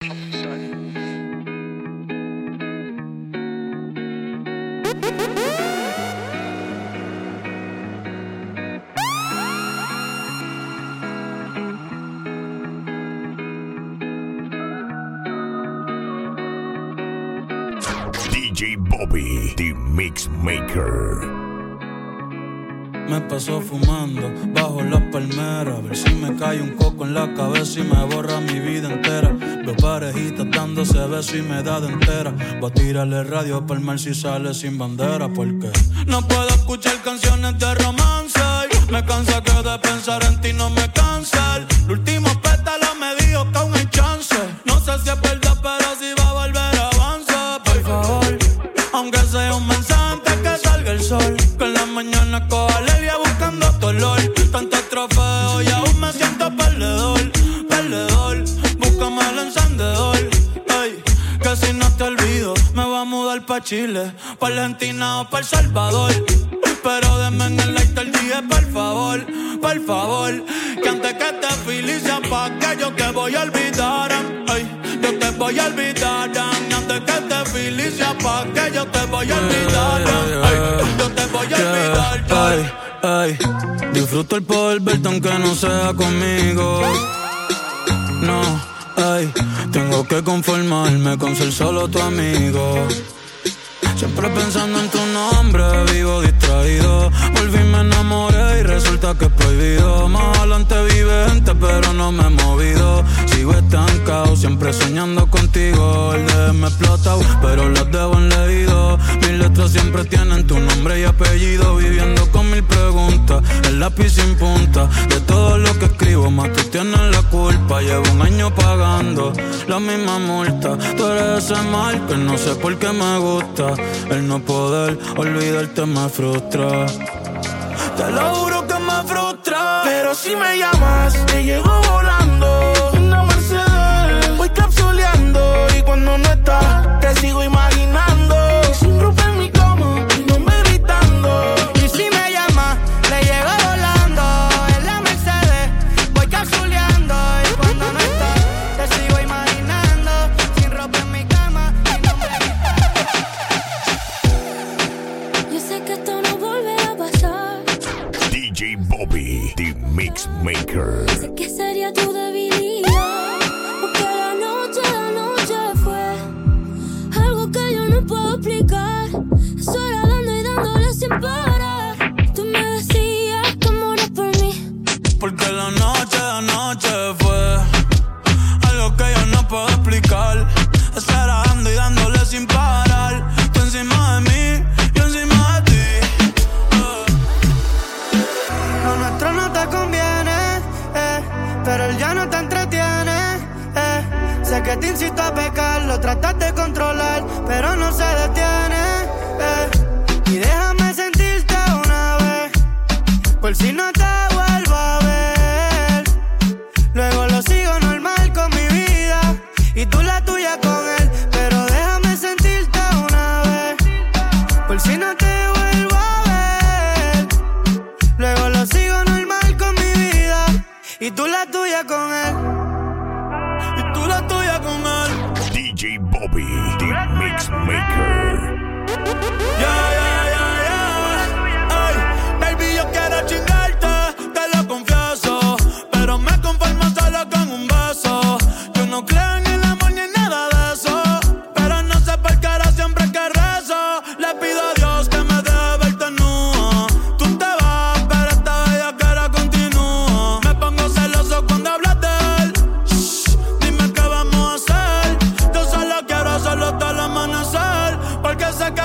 DJ Bobby, The Mix Maker. Me paso fumando bajo las palmeras. A ver si me cae un coco en la cabeza y me borra mi vida entera. Veo parejitas dándose besos y me da de entera. Voy a tirarle radio para el mar si sale sin bandera. Porque no puedo escuchar canciones de romance. Me cansa que de pensar en ti no me cansa. El último pétalo me dijo que aún hay chance. No sé si es verdad, pero si va a volver avanza. Por favor, aunque sea un mensaje que salga el sol. Que en la mañana coja Ey, que si no te olvido, me voy a mudar pa' Chile, pa' Argentina o pa' El Salvador. Pero denme en el light el día, por favor, por favor. Que antes que te felicia pa' que yo te voy a olvidar. Ay, yo te voy a olvidar. Antes que te felicia pa' que yo te voy a olvidar. Ay, yo te voy a olvidar. Ay, ay, disfruto el poder verte aunque no sea conmigo. No, ay, tengo que conformarme con ser solo tu amigo. Siempre pensando en tu nombre, vivo distraído. Volví, me enamoré y resulta que es prohibido. Más adelante vive gente, pero no me he movido. Sigo estancado, siempre soñando contigo. El de me explotado, pero los debo en leído. Mis letras siempre tienen tu nombre y apellido. Viviendo con mil preguntas, el lápiz sin punta. De todo lo que escribo, más tú tienes la culpa. Llevo un año pagando la misma multa. Tú eres ese mal que no sé por qué me gusta. El no poder olvidarte me frustra. Te lo juro que me frustra. Pero si me llamas, te llego volando. Parar. Tú me decías que morías por mí. Porque la noche, la noche fue algo que yo no puedo explicar. Estar dando y dándole sin parar. Tú encima de mí, yo encima de ti. Eh. Lo nuestro no te conviene, eh, pero él ya no te entretiene. Eh. Sé que te incito a pecar, lo tratas de controlar, pero no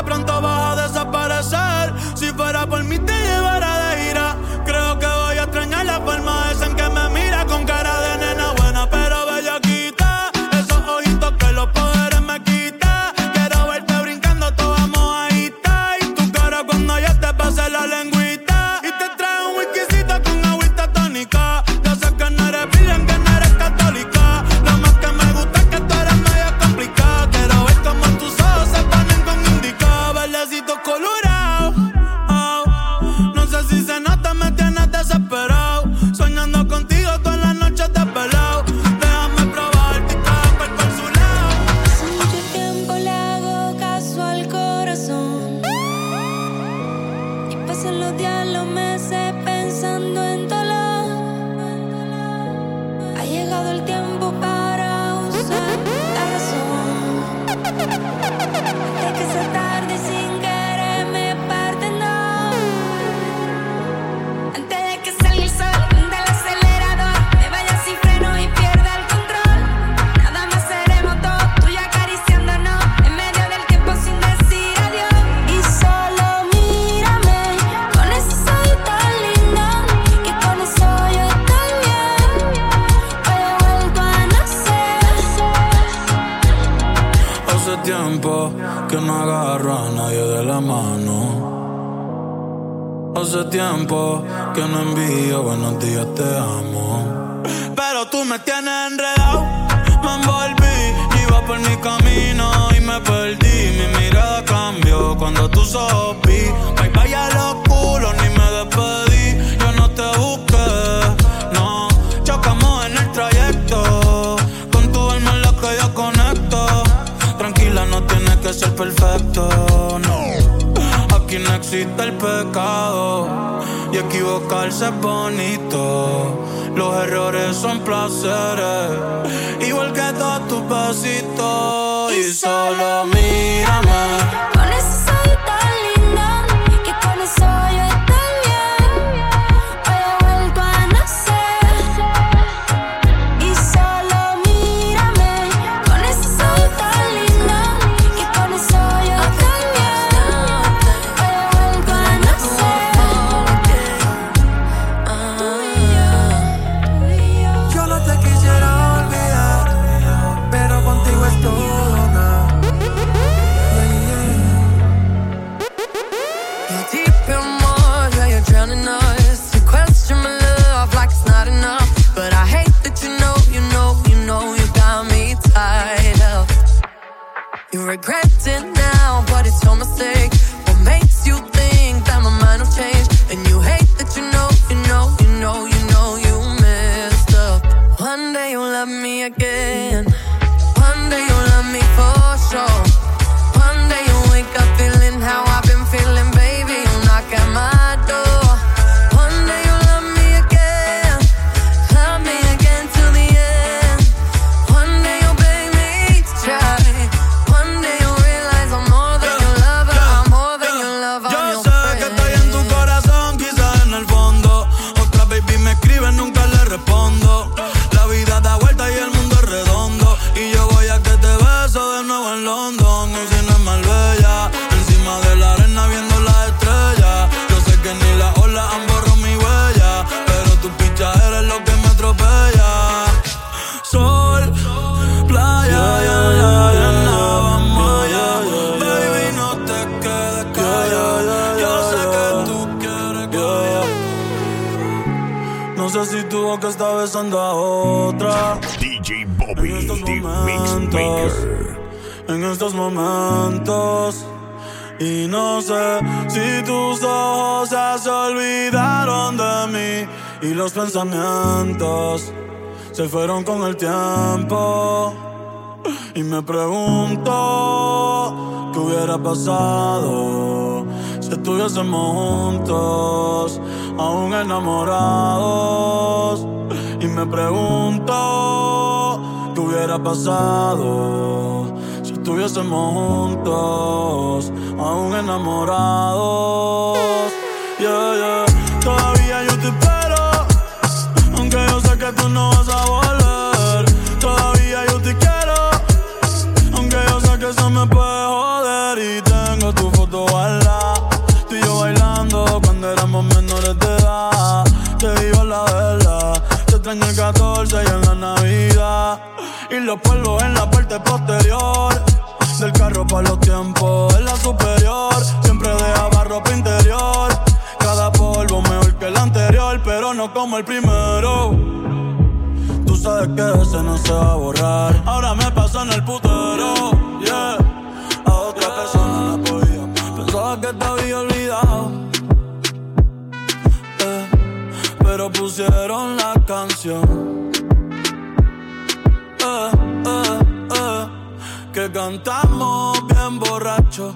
pronto tiempo que no agarro a nadie de la mano. Hace tiempo que no envío buenos días, te amo. Pero tú me tienes enredado, me envolví, iba por mi camino y me perdí. Mi mirada cambió cuando tú sopí. Bye bye a los culos, ni me despedí. Que ser perfecto, no. Aquí no existe el pecado y equivocarse es bonito. Los errores son placeres, igual que todos tus besitos. Y solo mírame. Si tus ojos ya se olvidaron de mí. Y los pensamientos se fueron con el tiempo. Y me pregunto qué hubiera pasado si estuviésemos juntos, aún enamorados. Y me pregunto qué hubiera pasado si estuviésemos juntos, aún enamorados. Yeah, yeah. Todavía yo te espero. Aunque yo sé que tú no vas a volver, todavía yo te quiero. Aunque yo sé que eso me puede joder y tengo tu foto guardada. Tú y yo bailando cuando éramos menores de edad. Te digo la verdad, te extraño el 14 y en la Navidad. Y los polvos en la parte posterior. Del carro para los tiempos como el primero. Tú sabes que ese no se va a borrar. Ahora me pasó en el putero, yeah. A otra persona la podía. Pensaba que te había olvidado. eh, Pero pusieron la canción. Eh, eh, eh, que cantamos bien borracho,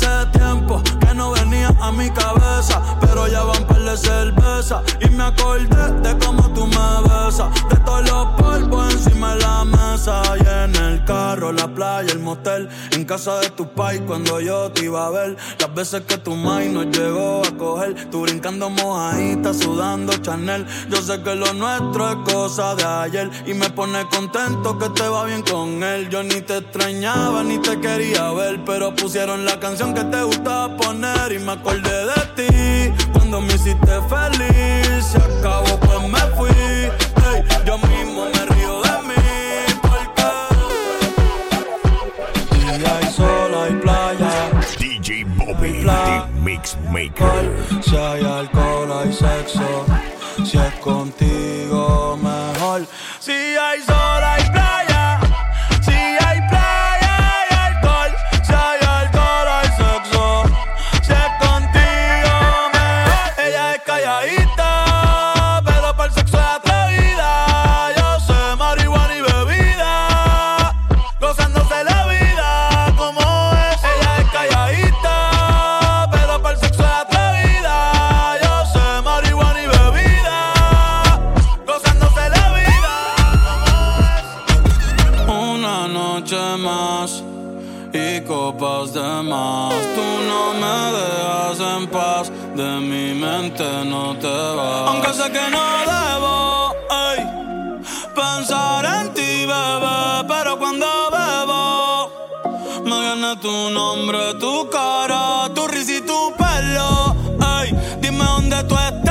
Hace tiempo que no venía a mi cabeza, pero ya van par de cerveza y me acordé de cómo tú me besas, carro, la playa, el motel. En casa de tu pai cuando yo te iba a ver. Las veces que tu mai nos llegó a coger. Tú brincando mojadita, sudando Chanel. Yo sé que lo nuestro es cosa de ayer. Y me pone contento que te va bien con él. Yo ni te extrañaba ni te quería ver. Pero pusieron la canción que te gustaba poner. Y me acordé de ti cuando me hiciste feliz. Se acabó, pues me fui. DJ Bobby, the Mix Maker. Si hay alcohol, hay sexo. Si es contigo, mejor. Si hay sol, hay Aunque sé que no debo ey, pensar en ti, bebé, pero cuando bebo me viene tu nombre, tu cara, tu risa y tu pelo. Ey, dime dónde tú estás,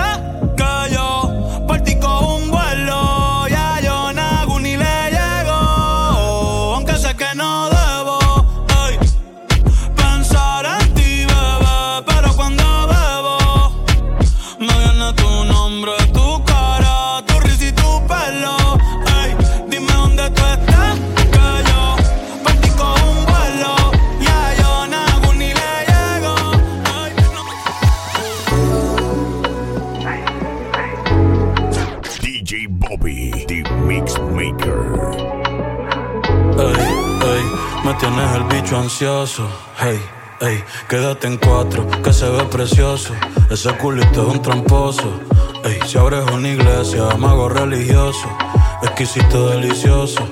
DJ Bobby, the Mix Maker. Ey, ey, me tienes el bicho ansioso. Hey, ey, quédate en cuatro, que se ve precioso. Ese culito es un tramposo. Ey, si abres una iglesia, mago religioso. Exquisito, delicioso.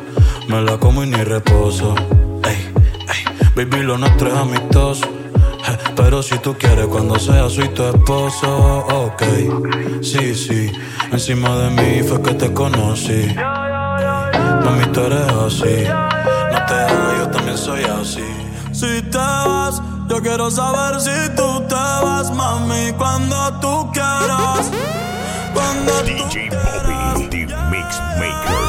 Me la como y ni reposo. Ey, ey, baby, lo nuestro es amistoso. Pero si tú quieres cuando sea soy tu esposo, ok. Sí, sí, encima de mí fue que te conocí. Mami, tú eres así. No te hagas, yo también soy así. Si te vas, yo quiero saber si tú te vas, mami, cuando tú quieras. Cuando tú DJ Bobby, the Mix Maker.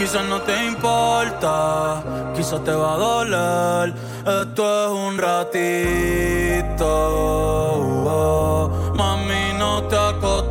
Quizás no te importa, quizás te va a doler. Esto es un ratito. oh. Mami, no te acostumbres.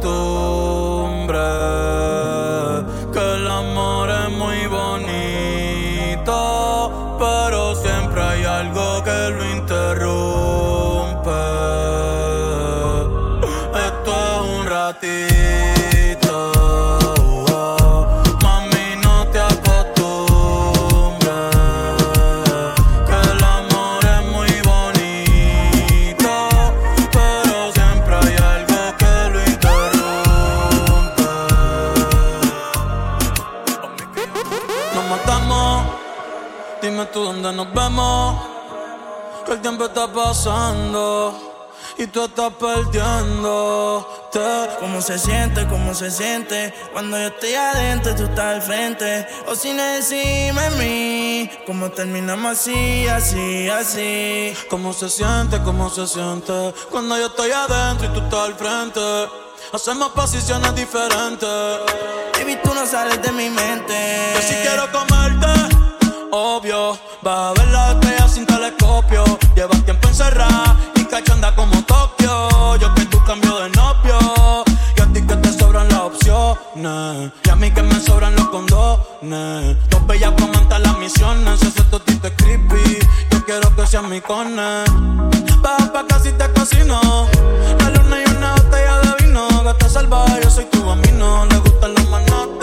Nos vemos. Que el tiempo está pasando. Y tú estás perdiéndote. ¿Cómo se siente? ¿Cómo se siente? Cuando yo estoy adentro, tú estás al frente. O si no decime a mí, ¿cómo terminamos así, así, así? ¿Cómo se siente? ¿Cómo se siente? Cuando yo estoy adentro y tú estás al frente. Hacemos posiciones diferentes. Baby, tú no sales de mi mente. Que si quiero comerte, obvio. Va a ver la estrella sin telescopio. Llevas tiempo encerrada y cachonda como Tokio. Yo que tú cambio de novio. Y a ti que te sobran las opciones. Y a mí que me sobran los condones. Dos bellas comentan las misiones. Ese totito es creepy. Yo quiero que seas mi cone. Baja pa' casi te casino. La luna y una botella de vino. Gata salvaje, yo soy tu amino. Le gustan los manotes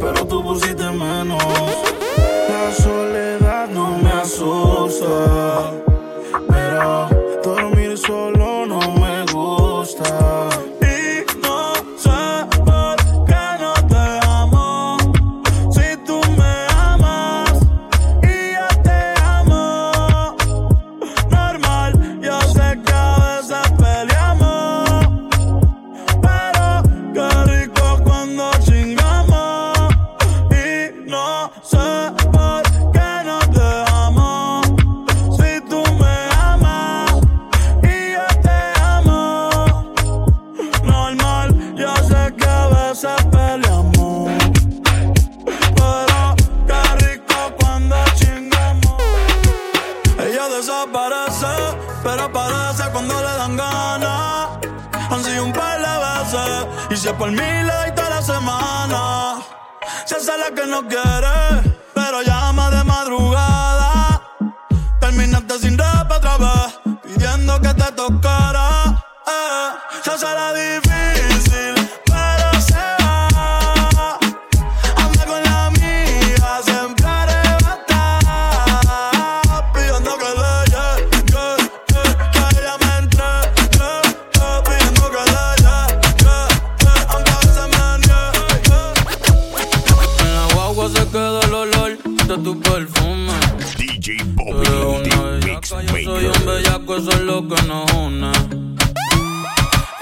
pero tú pusiste menos. La soledad no me asusta. desaparece, pero aparece cuando le dan ganas. Han sido un par de veces, y si es por mí le toda la semana. Se hace la que no quiere, pero llama de madrugada. Terminaste sin rap otra vez, pidiendo que te tocara. Eh, se hace la que nos une.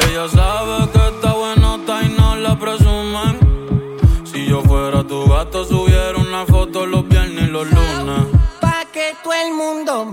Ella sabe que está buenota y no la presumen. Si yo fuera tu gato, subiera una foto los viernes y los lunes. Pa' que todo el mundo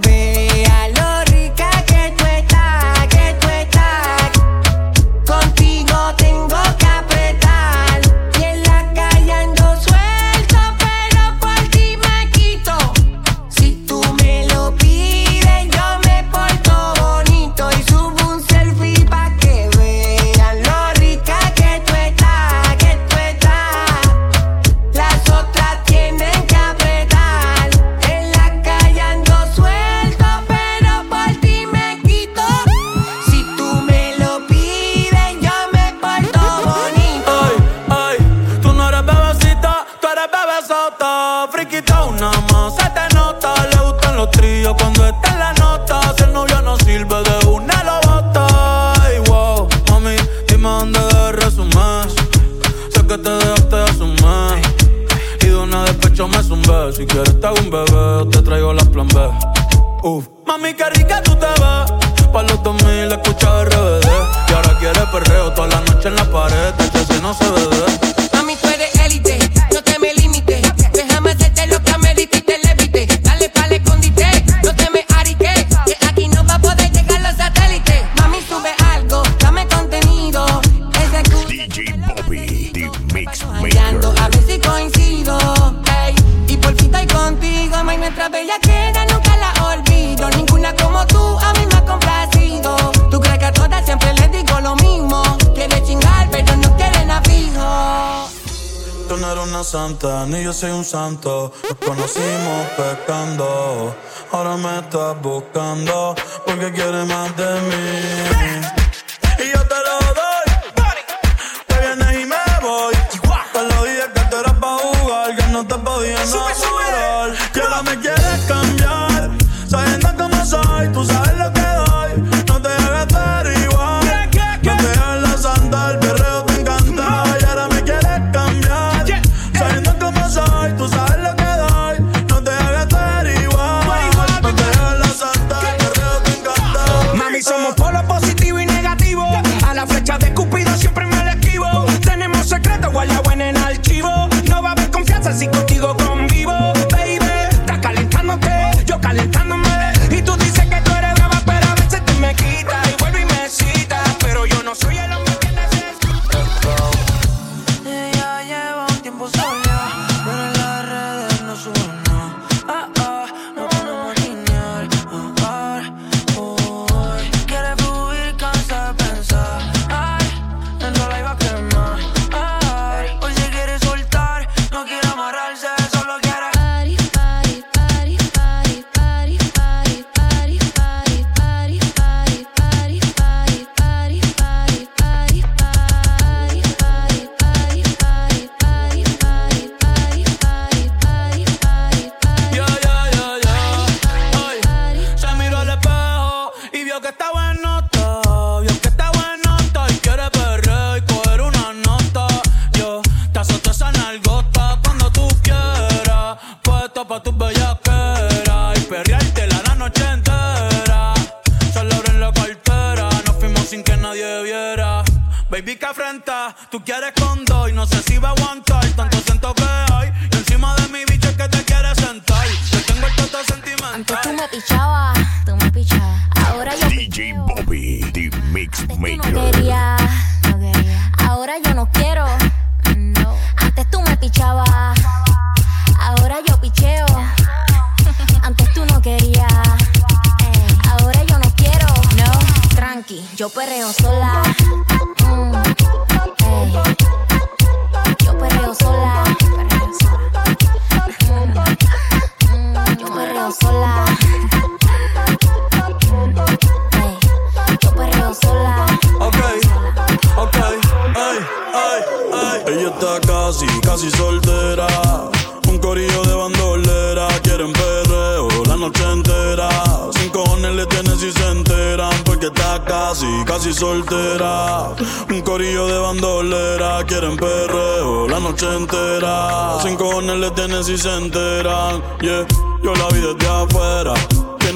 me quieres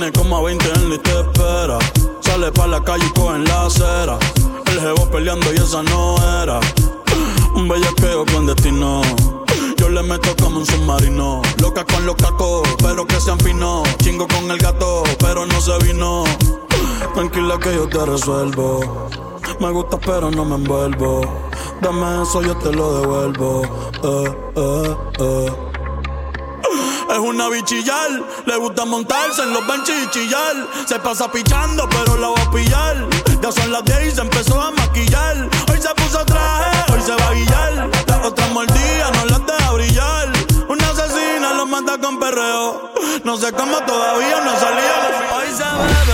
Tiene como a 20 en lista de espera. Sale pa' la calle y cogen la acera. El jevo peleando y esa no era. Un bellaqueo clandestino. Yo le meto como un submarino. Loca con los cacos, pero que sean finos. Chingo con el gato, pero no se vino. Tranquila que yo te resuelvo. Me gusta, pero no me envuelvo. Dame eso, yo te lo devuelvo. Eh, eh, eh. Es una bichillar, le gusta montarse en los benches y chillar. Se pasa pichando, pero la va a pillar. Ya son las 10 y se empezó a maquillar. Hoy se puso traje, hoy se va a guillar. Las otras mordidas no las deja brillar. Una asesina lo mata con perreo. No sé cómo todavía no salía. Hoy se bebe,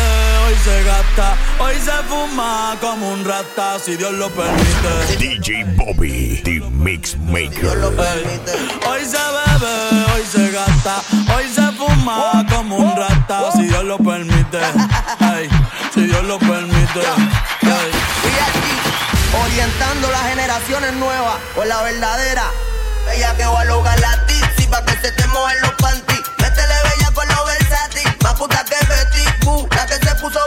hoy se fuma como un rata, si Dios lo permite. DJ Bobby, the Mix Maker. Hoy se bebe, hoy se gasta, hoy se fuma como un rata, si Dios lo permite. Ey, si Dios lo permite. Aquí, orientando las generaciones nuevas con la verdadera. Ella que va a lograr la tizi pa' que se te mojen los panties. Métele bella con los versátil, más puta que Betty Boo. La que se puso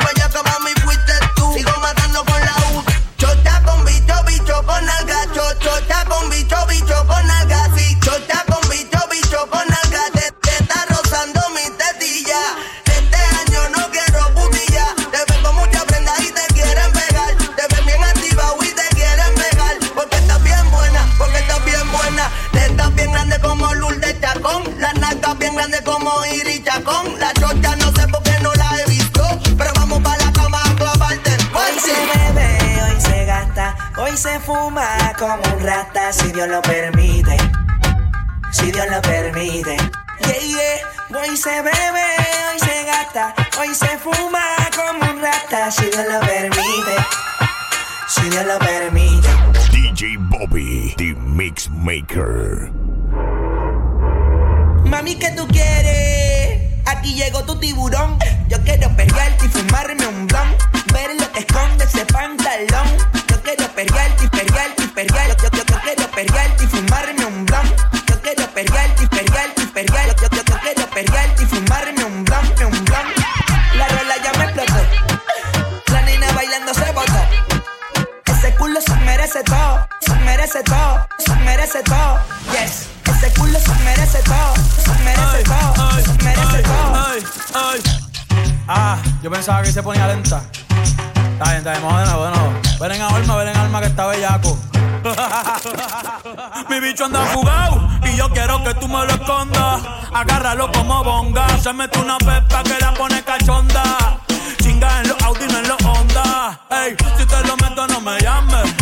Mi bicho anda jugado y yo quiero que tú me lo escondas. Agárralo como bonga. Se mete una pepa que la pone cachonda. Chinga en los Audi, no en los Honda. Ey, si te lo meto, no me llames.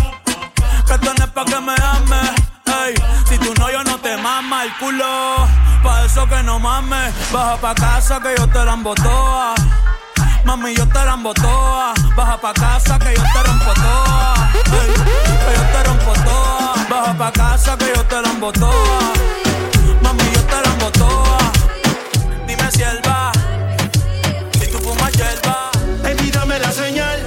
Que pa' que me ames. Ey, si tú no, yo no te mama el culo. Pa' eso que no mames. Baja pa' casa que yo te la embotoa. Mami, yo te la embotoa. Baja pa' casa que yo te rompo toa. Ey, que yo te rompo toa. Baja pa' casa que yo te la embotoa. Mami, yo te la embotoa. Dime si él va. Si tú fumas hierba. Baby, dame la señal.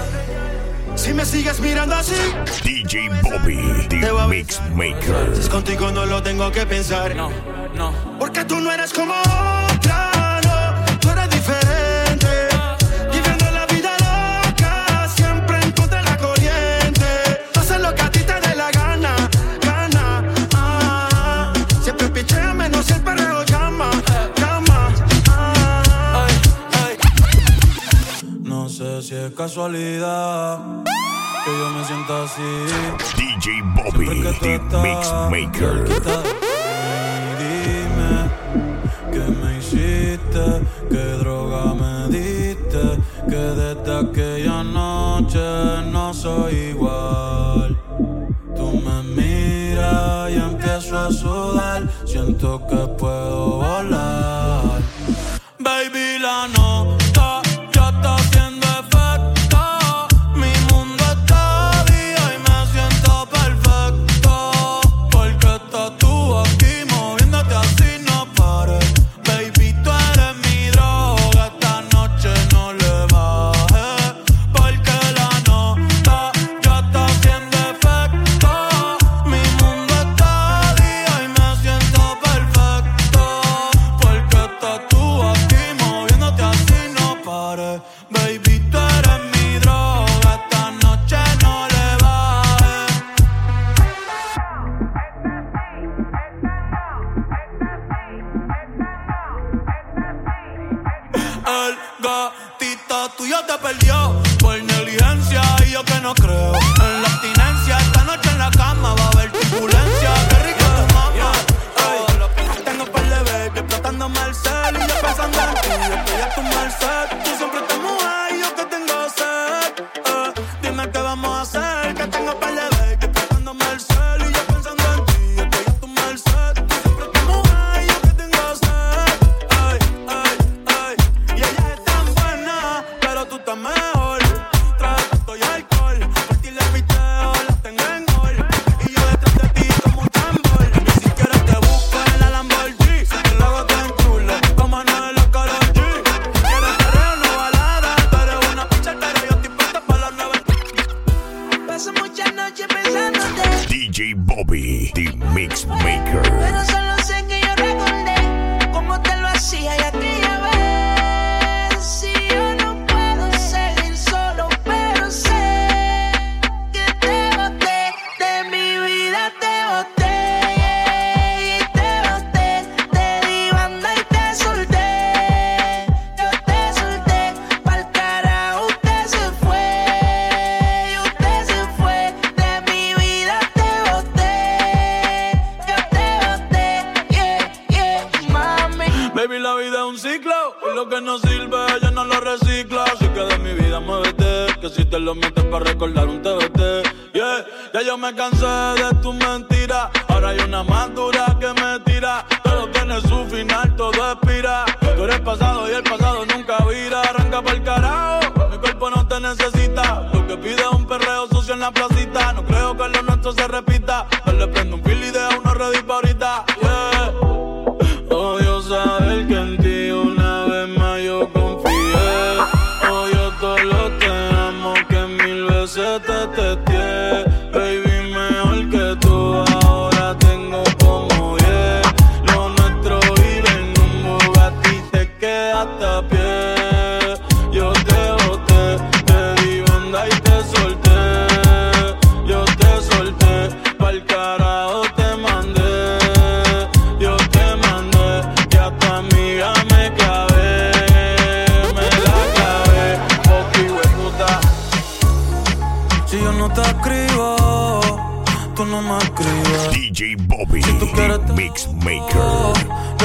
Si me sigues mirando así, DJ Bobby, the Mix Maker. si es contigo no lo tengo que pensar. No, no. Porque tú no eres como otra, Si es casualidad que yo me sienta así. DJ Bobby, The Mix Maker. Dime que me hiciste, qué droga me diste, que desde aquella noche no soy igual. Tú me miras y empiezo a sudar, siento que puedo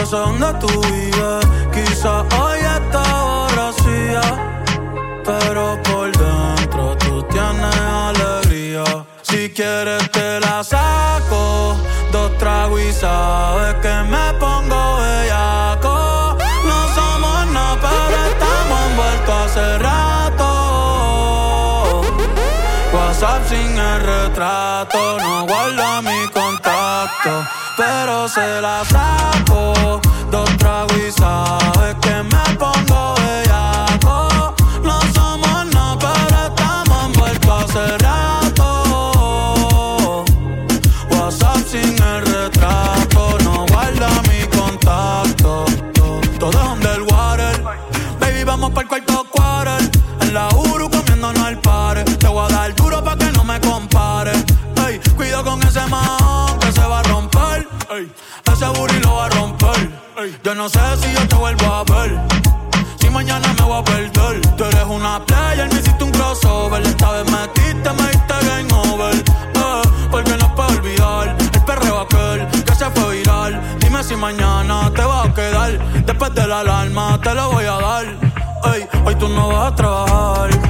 son de tu vida. Quizás sin el retrato. No guarda mi contacto, pero se la saco. Dos tragos y sabes que me pongo Yo no sé si yo te vuelvo a ver. Si mañana me voy a perder. Tú eres una player, me hiciste un crossover. Esta vez metiste, me diste game over. Eh, porque no puedo olvidar el perreo aquel que se fue viral. Dime si mañana te va a quedar. Después de la alarma te lo voy a dar. Ey, hoy tú no vas a trabajar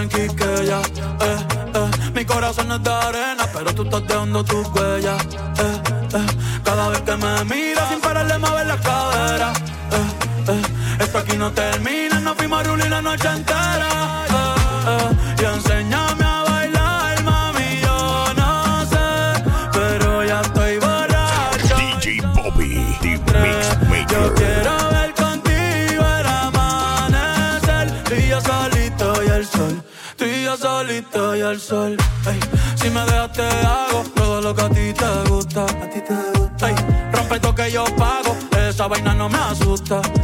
en Quiqueya. Eh, eh, mi corazón es de arena, pero tú estás dejando tus huellas. Eh, eh, cada vez que me miras sin pararle mover la cadera. Eh, eh, esto aquí no termina, no fuimos a la noche entera. No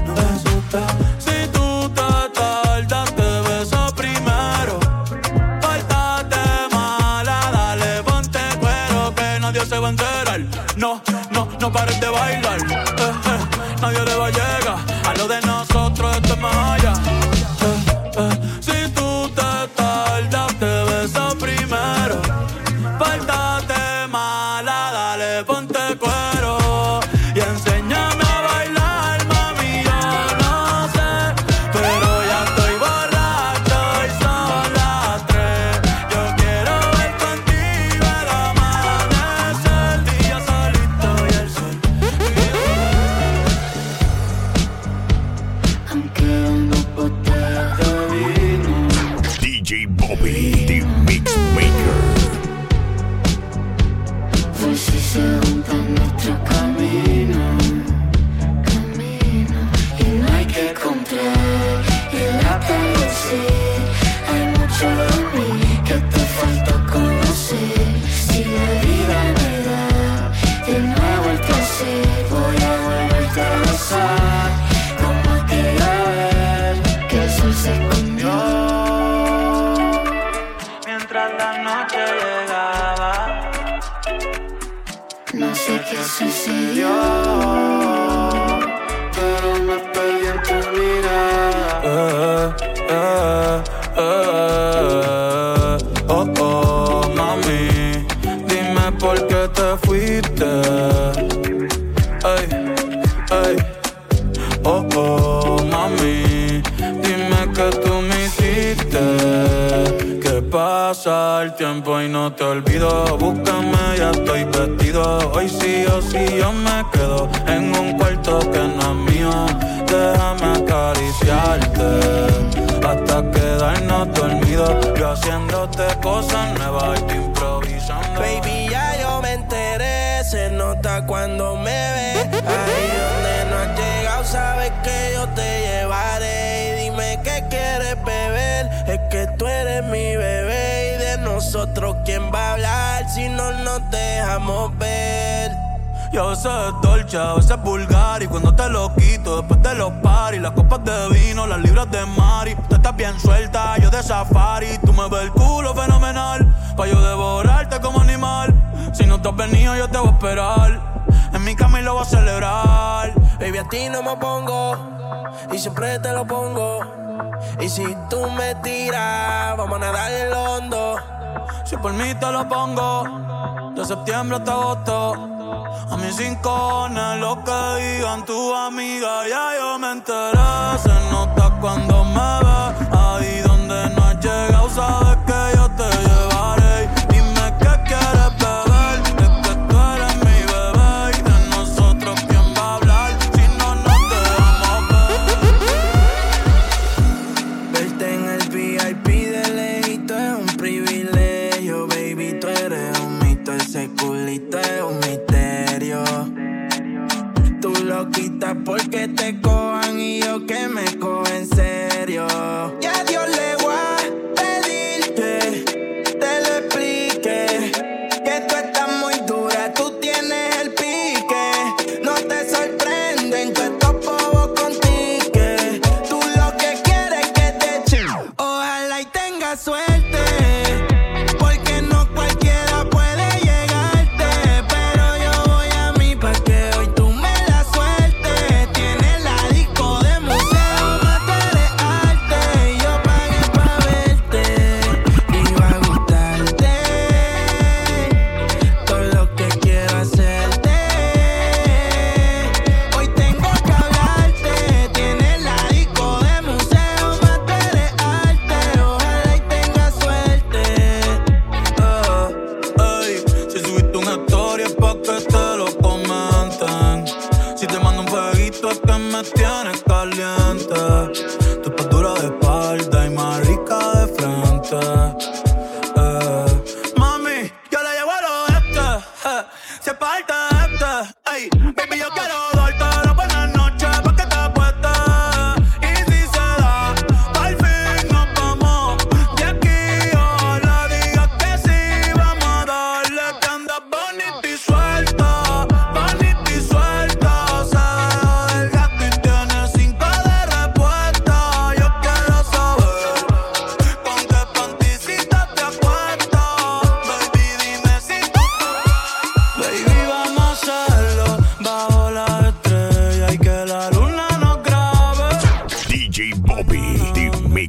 DJ Bobby, the Mix no te olvido. Búscame, ya estoy vestido. Hoy sí o sí yo me quedo en un cuarto que no es mío. Déjame acariciarte hasta quedarnos dormidos. Yo haciéndote cosas nuevas y improvisando. Baby, ya yo me enteré, se nota cuando me ves. Ahí donde no has llegado, sabes que yo te llevaré. Y dime qué quieres beber, es que tú eres mi bebé. Nosotros, ¿quién va a hablar si no nos dejamos ver? Y a veces es dolce, a veces es vulgar Y cuando te lo quito, después de los paris Las copas de vino, las libras de mari Tú estás bien suelta, yo de safari Tú me ves el culo fenomenal Pa' yo devorarte como animal Si no te has venido, yo te voy a esperar En mi cama y lo voy a celebrar Baby, a ti no me pongo y siempre te lo pongo. Y si tú me tiras, vamos a nadar el hondo. Si por mí te lo pongo De septiembre hasta agosto. A mis cinco lo que digan tu amiga Ya yo me enteré. Se nota cuando me ves Ahí donde no has llegado Sabes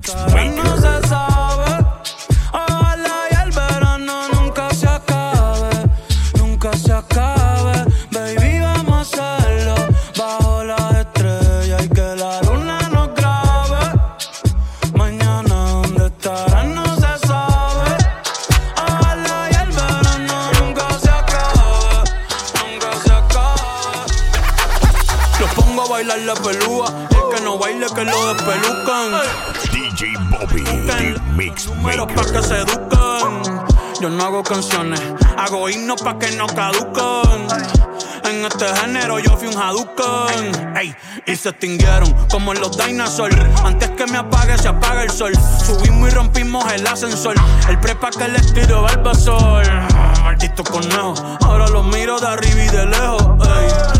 the se extinguieron como los dinosaurs. Antes que me apague, se apaga el sol. Subimos y rompimos el ascensor. El prepa que les tiro Barbasol. Maldito conejo, ahora lo miro de arriba y de lejos.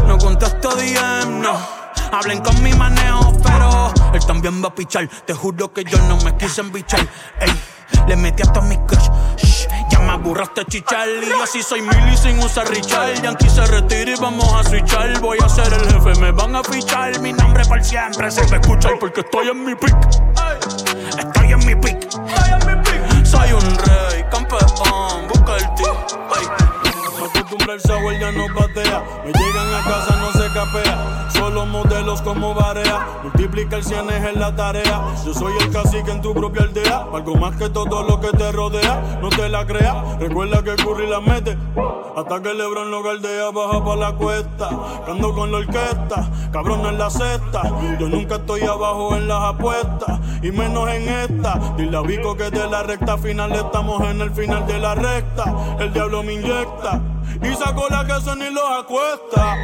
No contesto DM, no. Hablen con mi manejo, pero él también va a pichar. Te juro que yo no me quise embichar. Ey, le metí hasta mi crush. Aburraste chichar. Y yo sí soy Milly sin usar Richard. Yankee se retira y vamos a switchar. Voy a ser el jefe, me van a fichar. Mi nombre para siempre se me escucha porque estoy en mi pick. Estoy en mi pick. Soy un rey, campeón, busca el. Acostumbrarse a ya no patea. Me llegan a casa, no se capea. Solo modelos como Barea. Multiplica el cienes en la tarea. Yo soy el cacique en tu propia aldea. Algo más que todo lo que te rodea. No te la creas. Recuerda que Curry la mete. Hasta que Lebron lo galdea, baja pa' la cuesta. Cando con la orquesta. Cabrón en la cesta. Yo nunca estoy abajo en las apuestas. Y menos en esta. Dile a Vico que de la recta final estamos en el final de la recta. El diablo me inyecta. Y saco la que se ni los acuesta.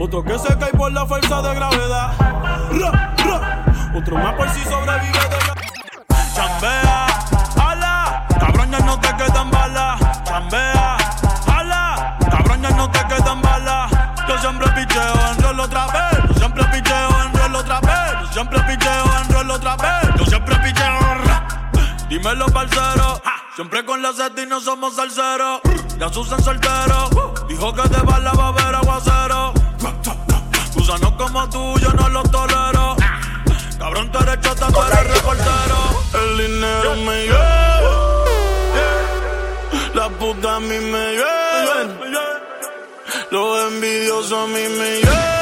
Otro que se cae por la fuerza de gravedad. Ra, ra. Otro más por si sobrevive de. Chambea, ala, cabrón ya no te quedan balas. Chambea, ala, cabrón ya no te quedan balas. Yo siempre picheo en rol otra vez. Yo siempre picheo en rol otra vez. Yo siempre picheo en rol otra vez. Yo siempre picheo. Dímelo, parcero. Siempre con la sed no somos salseros. Ya Susan soltero. Dijo que de bala va a haber aguacero. Gusanos como tú, yo no los tolero. Cabrón, tú eres chota, tú eres reportero. El dinero me lleva. La puta a mí me lleven. Los envidiosos a mí me lleven.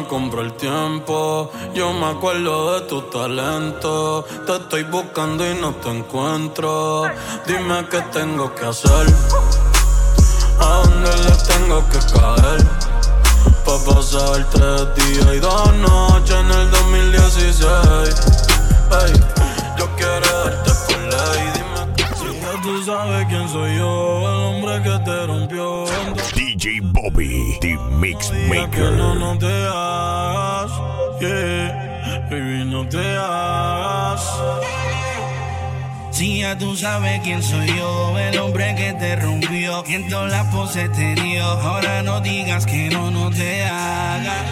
no compro el tiempo. Yo me acuerdo de tu talento. Te estoy buscando y no te encuentro. Dime qué tengo que hacer. A dónde le tengo que caer. Pa' pasar tres días y dos noches en el 2016. Ey, yo quiero darte por ley. Dime que si ya tú sabes quién soy yo. El hombre que te rompió. DJ Bobby, The Mix Maker. No, no te hagas, baby, no te hagas. Si ya tú sabes quién soy yo, el hombre que te rompió, quien todas las poses te dio. Ahora no digas que no, no te hagas.